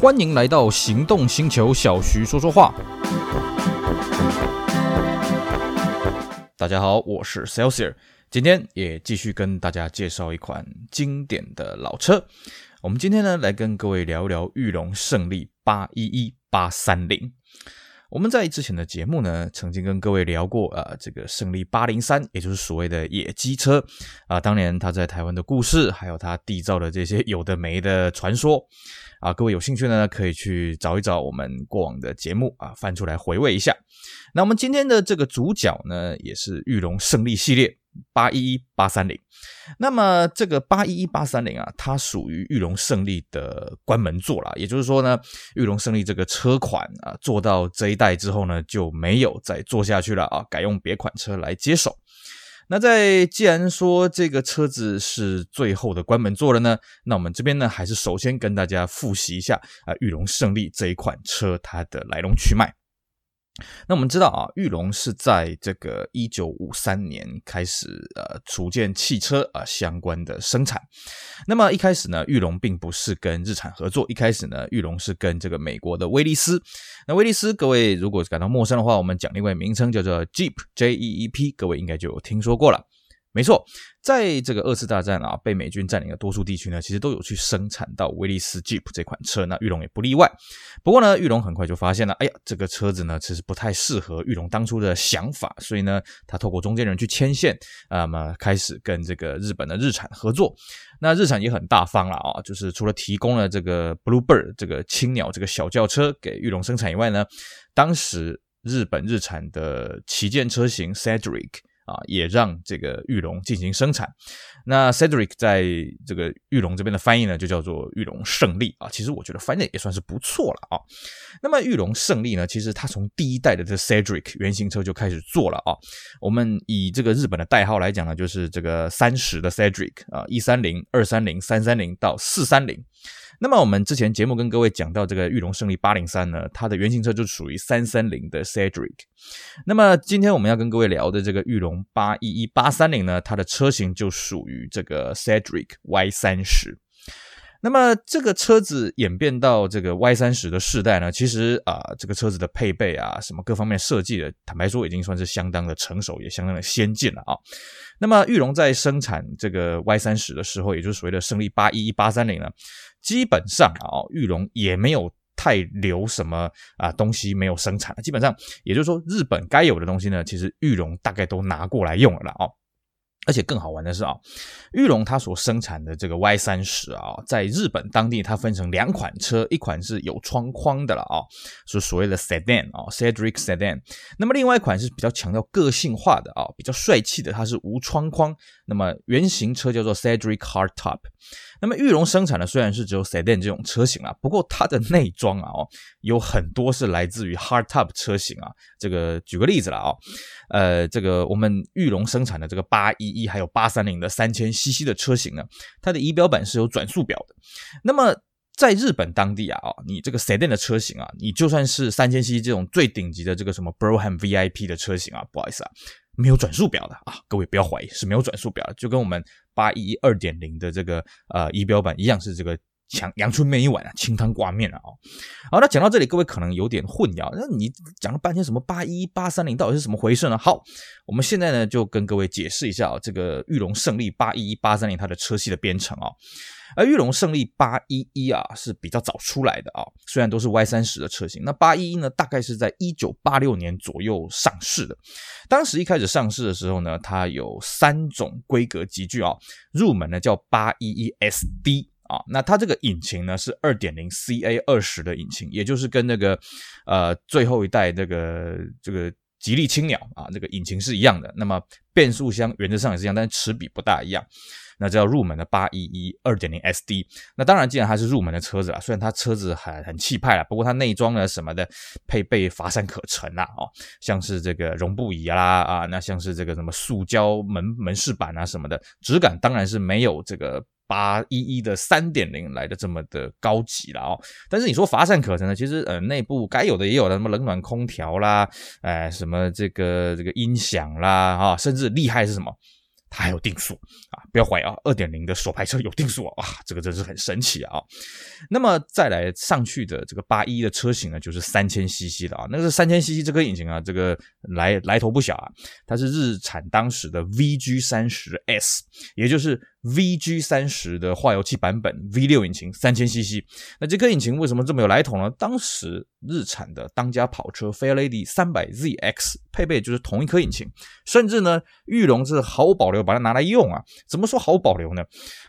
欢迎来到行动星球，小徐说说话。大家好，我是 Celsior，今天也继续跟大家介绍一款经典的老车。我们今天呢，来跟各位聊聊玉龙胜利八一一八三零。我们在之前的节目呢，曾经跟各位聊过啊、呃，这个胜利八零三，也就是所谓的野鸡车啊、当年他在台湾的故事，还有他缔造的这些有的没的传说啊，各位有兴趣呢，可以去找一找我们过往的节目啊，翻出来回味一下。那我们今天的这个主角呢，也是玉龙胜利系列。八一一八三零，那么这个八一一八三零啊，它属于玉龙胜利的关门座啦。也就是说呢，玉龙胜利这个车款啊，做到这一代之后呢，就没有再做下去了啊，改用别款车来接手。那在既然说这个车子是最后的关门座了呢，那我们这边呢，还是首先跟大家复习一下啊，玉龙胜利这一款车它的来龙去脉。那我们知道啊，玉龙是在这个一九五三年开始呃，组建汽车啊相关的生产。那么一开始呢，玉龙并不是跟日产合作，一开始呢，玉龙是跟这个美国的威利斯。那威利斯，各位如果感到陌生的话，我们讲另外一位名称叫做 Jeep J E E P，各位应该就有听说过了。没错，在这个二次大战啊，被美军占领的多数地区呢，其实都有去生产到威利斯 Jeep 这款车，那裕龙也不例外。不过呢，裕龙很快就发现了，哎呀，这个车子呢，其实不太适合裕龙当初的想法，所以呢，他透过中间人去牵线，啊、嗯，那么开始跟这个日本的日产合作。那日产也很大方了啊，就是除了提供了这个 Bluebird 这个青鸟这个小轿车给裕龙生产以外呢，当时日本日产的旗舰车型 Cedric。啊，也让这个玉龙进行生产。那 Cedric 在这个玉龙这边的翻译呢，就叫做玉龙胜利啊。其实我觉得翻译也算是不错了啊。那么玉龙胜利呢，其实它从第一代的这 Cedric 原型车就开始做了啊。我们以这个日本的代号来讲呢，就是这个三十的 Cedric 啊，一三零、二三零、三三零到四三零。那么我们之前节目跟各位讲到这个裕隆胜利八零三呢，它的原型车就属于三三零的 Cedric。那么今天我们要跟各位聊的这个裕隆八一一八三零呢，它的车型就属于这个 Cedric Y 三十。那么这个车子演变到这个 Y 三十的世代呢，其实啊，这个车子的配备啊，什么各方面设计的，坦白说已经算是相当的成熟，也相当的先进了啊。那么裕隆在生产这个 Y 三十的时候，也就是所谓的胜利八一一八三零呢，基本上啊，玉龙也没有太留什么啊东西没有生产，基本上也就是说，日本该有的东西呢，其实玉龙大概都拿过来用了啦啊。而且更好玩的是啊，玉龙它所生产的这个 Y 三十啊，在日本当地它分成两款车，一款是有窗框的了啊，是所谓的 Sedan 啊，Cedric Sedan。那么另外一款是比较强调个性化的啊，比较帅气的，它是无窗框。那么原型车叫做 Cedric Hardtop。那么裕隆生产的虽然是只有 Sedan 这种车型啊，不过它的内装啊，哦，有很多是来自于 Hardtop 车型啊。这个举个例子了啊，呃，这个我们裕隆生产的这个八一一还有八三零的三千 CC 的车型呢，它的仪表板是有转速表的。那么在日本当地啊，哦，你这个 Sedan 的车型啊，你就算是三千 CC 这种最顶级的这个什么 Broham VIP 的车型啊，不好意思啊。没有转速表的啊，各位不要怀疑，是没有转速表的，就跟我们八一一二点零的这个呃仪表板一样，是这个强阳春面一碗啊，清汤挂面啊。好，那讲到这里，各位可能有点混淆，那你讲了半天什么八一一八三零到底是什么回事呢？好，我们现在呢就跟各位解释一下啊，这个玉龙胜利八一一八三零它的车系的编程啊。而玉龙胜利八一一啊是比较早出来的啊，虽然都是 Y 三十的车型，那八一一呢大概是在一九八六年左右上市的。当时一开始上市的时候呢，它有三种规格级距啊，入门呢叫八一一 SD 啊，那它这个引擎呢是二点零 CA 二十的引擎，也就是跟那个呃最后一代那个这个吉利青鸟啊这个引擎是一样的。那么变速箱原则上也是一样，但是齿比不大一样。那叫入门的八一一二点零 SD，那当然既然它是入门的车子啊，虽然它车子很很气派啦，不过它内装呢什么的配备乏善可陈啦哦，像是这个绒布椅啦啊，那像是这个什么塑胶门门饰板啊什么的，质感当然是没有这个八一一的三点零来的这么的高级了哦。但是你说乏善可陈呢，其实呃内部该有的也有的，什么冷暖空调啦，哎什么这个这个音响啦啊，甚至厉害是什么？它还有定速啊，不要怀疑啊，二点零的手排车有定速啊，这个真是很神奇啊。那么再来上去的这个八一一的车型呢，就是三千 CC 的啊，那个是三千 CC 这颗引擎啊，这个来来头不小啊，它是日产当时的 VG 三十 S，也就是。VG 三十的化油器版本，V 六引擎，三千 CC。那这颗引擎为什么这么有来头呢？当时日产的当家跑车 Fairlady 三百 ZX 配备就是同一颗引擎，甚至呢，玉龙是毫无保留把它拿来用啊。怎么说毫无保留呢？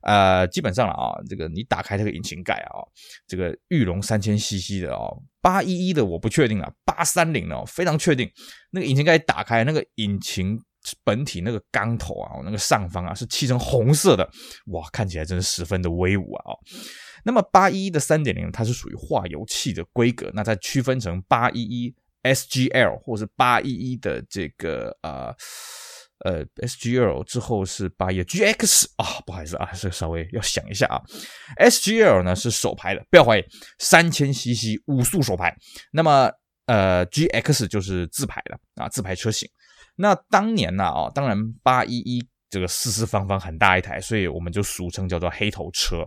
呃，基本上了啊，这个你打开这个引擎盖啊，这个玉龙三千 CC 的啊，八一一的我不确定啊，八三零呢非常确定，那个引擎盖打开，那个引擎。本体那个缸头啊，那个上方啊是漆成红色的，哇，看起来真是十分的威武啊！哦，那么八一一的三点零它是属于化油器的规格，那再区分成八一一 SGL 或是八一一的这个呃呃 SGL 之后是八一 GX 啊，不好意思啊，这个稍微要想一下啊，SGL 呢是手排的，不要怀疑，三千 CC 五速手排，那么呃 GX 就是自排的啊，自排车型。那当年呢啊，当然八一一这个四四方方很大一台，所以我们就俗称叫做黑头车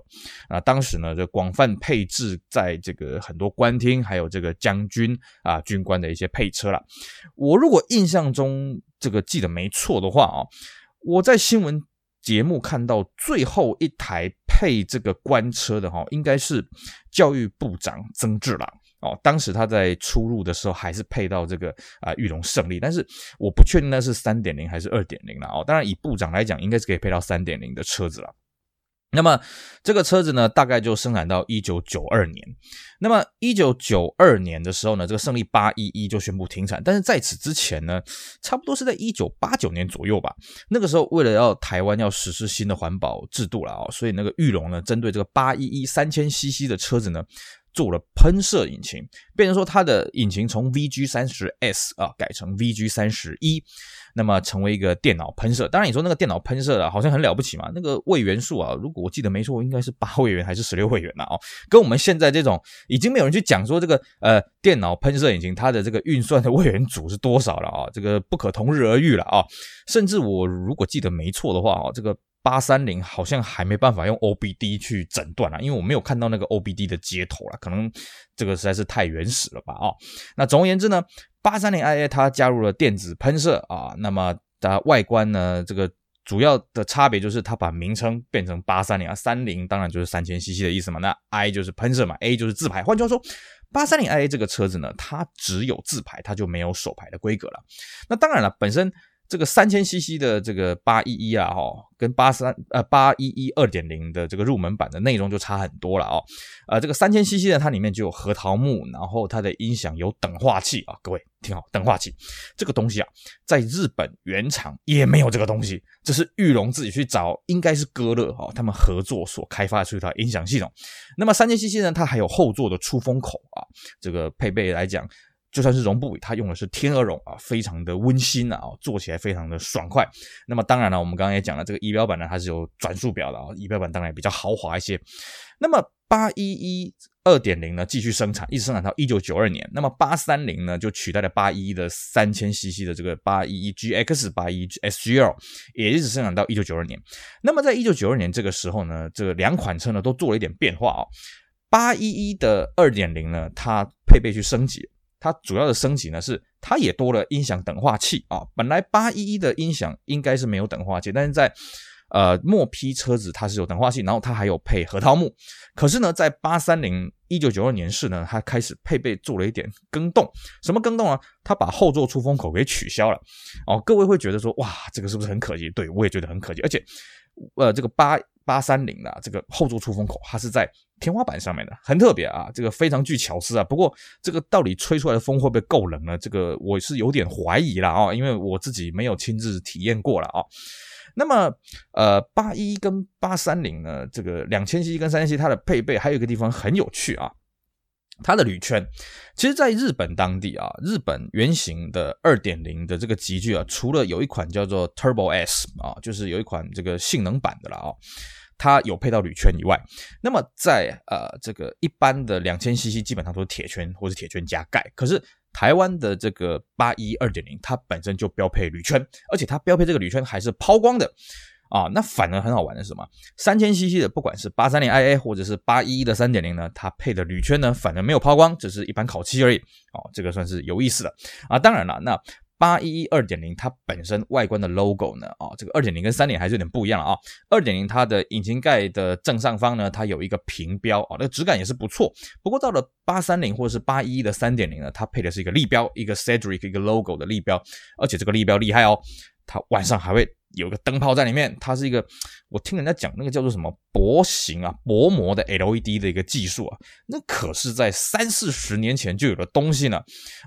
啊。当时呢，就广泛配置在这个很多官厅，还有这个将军啊军官的一些配车了。我如果印象中这个记得没错的话啊，我在新闻节目看到最后一台配这个官车的哈，应该是教育部长曾志朗。哦，当时他在出入的时候还是配到这个啊裕隆胜利，但是我不确定那是三点零还是二点零了哦。当然以部长来讲，应该是可以配到三点零的车子了。那么这个车子呢，大概就生产到一九九二年。那么一九九二年的时候呢，这个胜利八一一就宣布停产。但是在此之前呢，差不多是在一九八九年左右吧。那个时候为了要台湾要实施新的环保制度了哦，所以那个裕隆呢，针对这个八一一三千 CC 的车子呢。做了喷射引擎，变成说它的引擎从 VG 三十 S 啊改成 VG 三十一，那么成为一个电脑喷射。当然你说那个电脑喷射啊，好像很了不起嘛，那个位元数啊，如果我记得没错，应该是八位元还是十六位元了哦，跟我们现在这种已经没有人去讲说这个呃电脑喷射引擎它的这个运算的位元组是多少了啊，这个不可同日而语了啊。甚至我如果记得没错的话啊，这个。八三零好像还没办法用 OBD 去诊断啊，因为我没有看到那个 OBD 的接头了，可能这个实在是太原始了吧啊、哦。那总而言之呢，八三零 IA 它加入了电子喷射啊，那么它外观呢，这个主要的差别就是它把名称变成八三零啊，三零当然就是三千 CC 的意思嘛，那 I 就是喷射嘛，A 就是自排。换句话说，八三零 IA 这个车子呢，它只有自排，它就没有手排的规格了。那当然了，本身。这个三千 CC 的这个八一一啊，哈，跟八三呃八一一二点零的这个入门版的内容就差很多了哦。呃，这个三千 CC 呢，它里面就有核桃木，然后它的音响有等化器啊，各位听好，等化器这个东西啊，在日本原厂也没有这个东西，这是玉龙自己去找，应该是歌乐哈，他们合作所开发出一套音响系统。那么三千 CC 呢，它还有后座的出风口啊，这个配备来讲。就算是绒布，它用的是天鹅绒啊，非常的温馨啊，做起来非常的爽快。那么当然了，我们刚刚也讲了，这个仪表板呢，它是有转速表的啊，仪表板当然也比较豪华一些。那么八一一二点零呢，继续生产，一直生产到一九九二年。那么八三零呢，就取代了八一一的三千 CC 的这个八一一 GX、八一 SGL，也一直生产到一九九二年。那么在一九九二年这个时候呢，这个两款车呢都做了一点变化啊。八一一的二点零呢，它配备去升级。它主要的升级呢，是它也多了音响等化器啊。本来八一一的音响应该是没有等化器，但是在呃末批车子它是有等化器，然后它还有配核桃木。可是呢，在八三零一九九二年式呢，它开始配备做了一点更动。什么更动啊？它把后座出风口给取消了。哦，各位会觉得说，哇，这个是不是很可惜？对，我也觉得很可惜。而且，呃，这个八八三零啊，这个后座出风口它是在。天花板上面的很特别啊，这个非常具巧思啊。不过这个到底吹出来的风会不会够冷呢？这个我是有点怀疑了啊，因为我自己没有亲自体验过了啊。那么呃，八一跟八三零呢，这个两千 cc 跟三千 cc 它的配备还有一个地方很有趣啊，它的铝圈。其实，在日本当地啊，日本原型的二点零的这个级距啊，除了有一款叫做 Turbo S 啊，就是有一款这个性能版的了啊。它有配到铝圈以外，那么在呃这个一般的两千 CC 基本上都是铁圈或是铁圈加盖，可是台湾的这个八一二点零，它本身就标配铝圈，而且它标配这个铝圈还是抛光的啊。那反而很好玩的是什么？三千 CC 的，不管是八三零 IA 或者是八一一的三点零呢，它配的铝圈呢，反而没有抛光，只是一般烤漆而已。哦，这个算是有意思的啊。当然了，那。八一一二点零，它本身外观的 logo 呢，啊，这个二点零跟三点还是有点不一样了啊。二点零它的引擎盖的正上方呢，它有一个平标啊，那个质感也是不错。不过到了八三零或者是八一一的三点零呢，它配的是一个立标，一个 Cedric 一个 logo 的立标，而且这个立标厉害哦，它晚上还会有个灯泡在里面。它是一个，我听人家讲那个叫做什么薄型啊薄膜的 LED 的一个技术啊，那可是在三四十年前就有的东西呢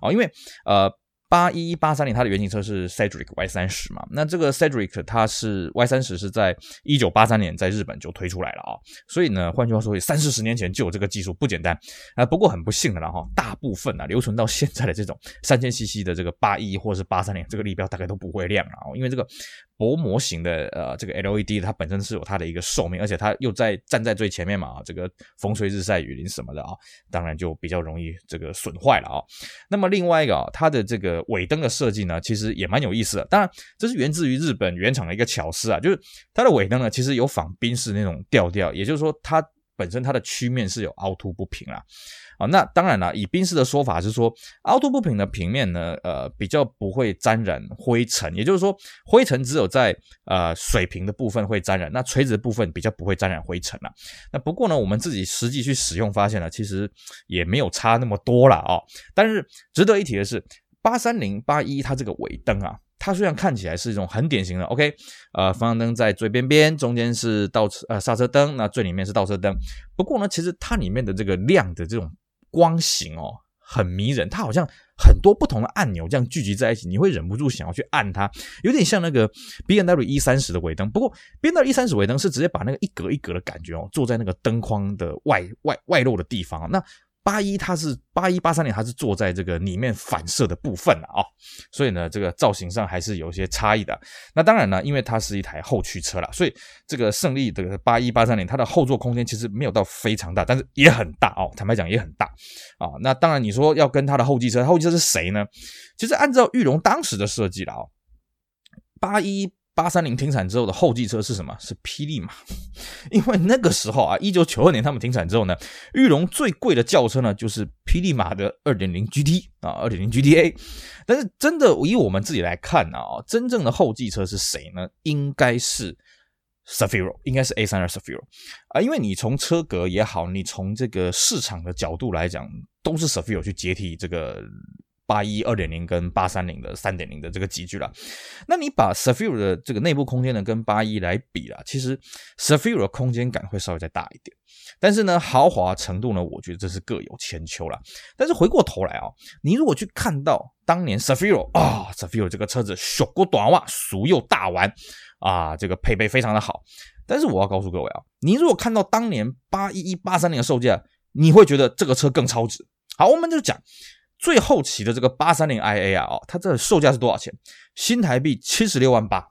啊，因为呃。八一一八三零，它的原型车是 Cedric Y 三十嘛？那这个 Cedric 它是 Y 三十是在一九八三年在日本就推出来了啊，所以呢，换句话说，三四十年前就有这个技术，不简单啊。不过很不幸的了哈，大部分啊留存到现在的这种三千 CC 的这个八一或是八三零，这个立标大概都不会亮了啊，因为这个。薄膜型的呃，这个 LED 它本身是有它的一个寿命，而且它又在站在最前面嘛，这个风吹日晒雨淋什么的啊，当然就比较容易这个损坏了啊。那么另外一个啊，它的这个尾灯的设计呢，其实也蛮有意思的。当然，这是源自于日本原厂的一个巧思啊，就是它的尾灯呢，其实有仿宾士那种调调，也就是说它本身它的曲面是有凹凸不平啦。啊，那当然了，以宾士的说法是说，凹凸不平的平面呢，呃，比较不会沾染灰尘，也就是说，灰尘只有在呃水平的部分会沾染，那垂直的部分比较不会沾染灰尘了。那不过呢，我们自己实际去使用发现了，其实也没有差那么多了啊。但是值得一提的是，八三零八一它这个尾灯啊，它虽然看起来是一种很典型的 OK，呃，方向灯在最边边，中间是倒车呃刹车灯，那最里面是倒车灯。不过呢，其实它里面的这个亮的这种。光型哦，很迷人，它好像很多不同的按钮这样聚集在一起，你会忍不住想要去按它，有点像那个 BMW E30 的尾灯。不过 BMW E30 尾灯是直接把那个一格一格的感觉哦，坐在那个灯框的外外外露的地方，那。八一它是八一八三年，它是坐在这个里面反射的部分了啊，所以呢，这个造型上还是有一些差异的。那当然呢，因为它是一台后驱车啦，所以这个胜利的八一八三年，它的后座空间其实没有到非常大，但是也很大哦。坦白讲也很大啊。那当然你说要跟它的后继车，后继车是谁呢？其实按照玉龙当时的设计了啊，八一。八三零停产之后的后继车是什么？是霹雳马，因为那个时候啊，一九九二年他们停产之后呢，裕隆最贵的轿车呢就是霹雳马的二点零 GT 啊，二点零 GTA。但是真的以我们自己来看啊，真正的后继车是谁呢？应该是 s a f i r o 应该是 A 三二 s a f i r o 啊，因为你从车格也好，你从这个市场的角度来讲，都是 s a f i r o 去接替这个。八一二点零跟八三零的三点零的这个级距了，那你把 s a f i r 的这个内部空间呢跟八一来比啦，其实 s a f i r 的空间感会稍微再大一点，但是呢豪华程度呢，我觉得这是各有千秋了。但是回过头来啊、你如果去看到当年 Zafiro 啊 Zafiro 这个车子小过短袜，俗又大碗啊，这个配备非常的好。但是我要告诉各位啊，你如果看到当年八一一八三零的售价，你会觉得这个车更超值。好，我们就讲。最后期的这个八三零 IA 啊，它这售价是多少钱？新台币七十六万八。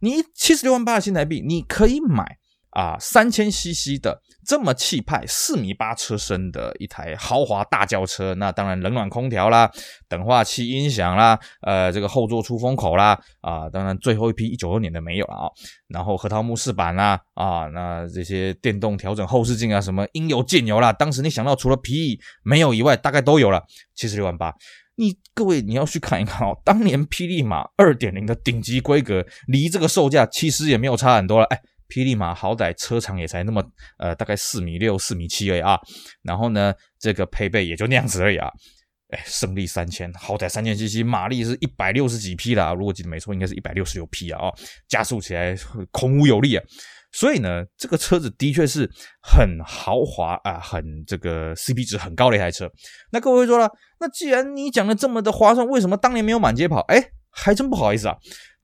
你七十六万八的新台币，你可以买。啊，三千 CC 的这么气派，四米八车身的一台豪华大轿车，那当然冷暖空调啦，等化器音响啦，呃，这个后座出风口啦，啊，当然最后一批一九二年的没有了啊，然后核桃木饰板啦，啊，那这些电动调整后视镜啊，什么应有尽有啦。当时你想到除了皮椅没有以外，大概都有了，七十六万八。你各位你要去看一看哦，当年霹雳马二点零的顶级规格，离这个售价其实也没有差很多了，哎。霹雳马好歹车长也才那么呃大概四米六四米七而已啊，然后呢这个配备也就那样子而已啊，哎胜利三千好歹三千 CC 马力是一百六十几匹啦，如果记得没错应该是一百六十六匹啊，哦加速起来孔武有力啊，所以呢这个车子的确是很豪华啊，很这个 CP 值很高的一台车。那各位说了，那既然你讲的这么的划算，为什么当年没有满街跑？哎，还真不好意思啊。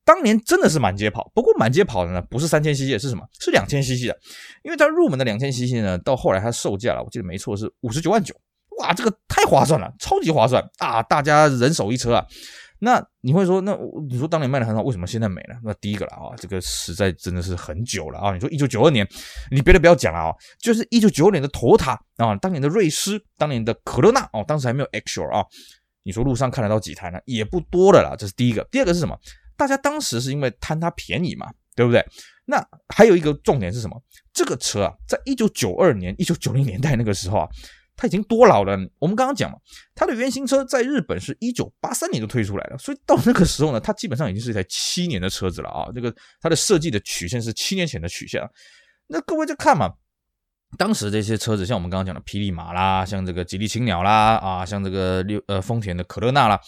当年真的是满街跑，不过满街跑的呢不是三千 CC 的，是什么？是两千 CC 的，因为它入门的两千 CC 呢，到后来它售价了，我记得没错是五十九万九，哇，这个太划算了，超级划算啊！大家人手一车啊。那你会说，那你说当年卖的很好，为什么现在没了？那第一个了啊，这个实在真的是很久了啊。你说一九九二年，你别的不要讲了啊，就是一九九二年的 Toyota 啊，当年的瑞狮，当年的科罗娜哦，当时还没有 Actual 啊。你说路上看得到几台呢？也不多的啦，这是第一个。第二个是什么？大家当时是因为贪它便宜嘛，对不对？那还有一个重点是什么？这个车啊，在一九九二年、一九九零年代那个时候啊，它已经多老了。我们刚刚讲嘛，它的原型车在日本是一九八三年就推出来了，所以到那个时候呢，它基本上已经是一台七年的车子了啊。这个它的设计的曲线是七年前的曲线啊。那各位就看嘛。当时这些车子，像我们刚刚讲的霹雳马啦，像这个吉利青鸟啦，啊，像这个六呃丰田的可乐纳啦，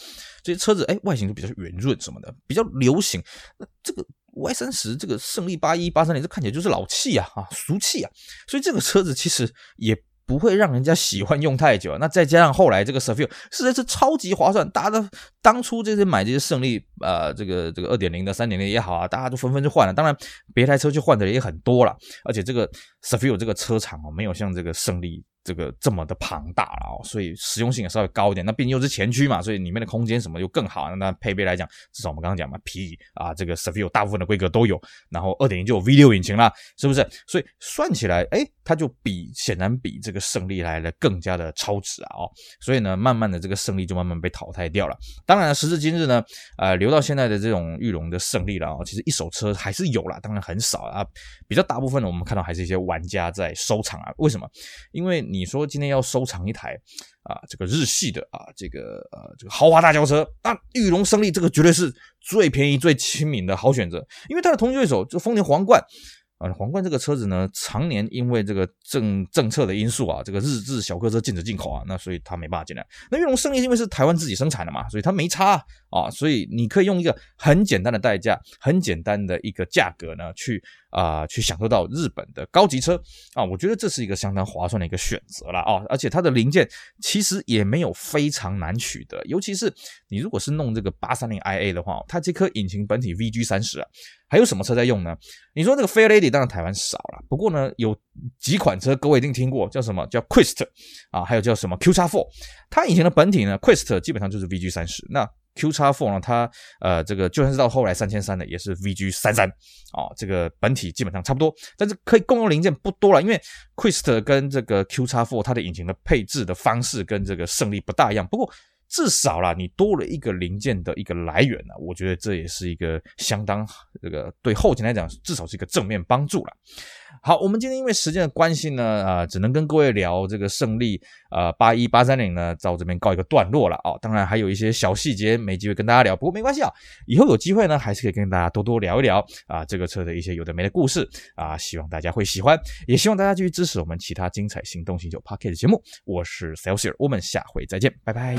这些车子哎，外形就比较圆润什么的，比较流行。那这个 Y 三十，这个胜利八一八三零，这看起来就是老气啊，啊，俗气啊。所以这个车子其实也。不会让人家喜欢用太久，那 再加上后来这个 SUV 实在是超级划算，大家都当初这些买这些胜利，呃，这个这个二点零的、三点零也好啊，大家都纷纷就换了。当然，别台车去换的人也很多了，而且这个 SUV 这个车厂哦，没有像这个胜利。这个这么的庞大了哦，所以实用性也稍微高一点。那毕竟又是前驱嘛，所以里面的空间什么又更好。那配备来讲，至少我们刚刚讲嘛，皮啊，这个 Ceville 大部分的规格都有。然后二点零就有 V 六引擎了，是不是？所以算起来，哎，它就比显然比这个胜利来的更加的超值啊！哦，所以呢，慢慢的这个胜利就慢慢被淘汰掉了。当然，时至今日呢，呃，留到现在的这种玉龙的胜利了哦，其实一手车还是有啦，当然很少啊。比较大部分的我们看到还是一些玩家在收藏啊。为什么？因为你。你说今天要收藏一台啊，这个日系的啊，这个呃，这个豪华大轿车，那御龙胜利这个绝对是最便宜、最亲民的好选择，因为它的同级对手就丰田皇冠。啊，皇冠这个车子呢，常年因为这个政政策的因素啊，这个日制小客车禁止进口啊，那所以它没办法进来。那御龙胜利因为是台湾自己生产的嘛，所以它没差，啊所以你可以用一个很简单的代价，很简单的一个价格呢，去啊、去享受到日本的高级车啊，我觉得这是一个相当划算的一个选择了啊，而且它的零件其实也没有非常难取得，尤其是你如果是弄这个八三零 IA 的话，它这颗引擎本体 VG 三十啊。还有什么车在用呢？你说这个 Fairlady 当然台湾少了，不过呢，有几款车各位一定听过，叫什么叫 Quest 啊，还有叫什么 QX4，它引擎的本体呢，Quest 基本上就是 VG 三十，那 QX4 呢，它呃这个就算是到后来三千三的也是 VG 三三啊，这个本体基本上差不多，但是可以共用零件不多了，因为 Quest 跟这个 QX4 它的引擎的配置的方式跟这个胜利不大一样，不过。至少啦，你多了一个零件的一个来源呢，我觉得这也是一个相当这个对后勤来讲，至少是一个正面帮助了。好，我们今天因为时间的关系呢，啊、呃，只能跟各位聊这个胜利啊八一八三零呢，到这边告一个段落了、哦。当然还有一些小细节没机会跟大家聊，不过没关系啊，以后有机会呢，还是可以跟大家多多聊一聊啊这个车的一些有的没的故事啊，希望大家会喜欢，也希望大家继续支持我们其他精彩行动星球 Podcast 的节目。我是 Celsius，我们下回再见，拜拜。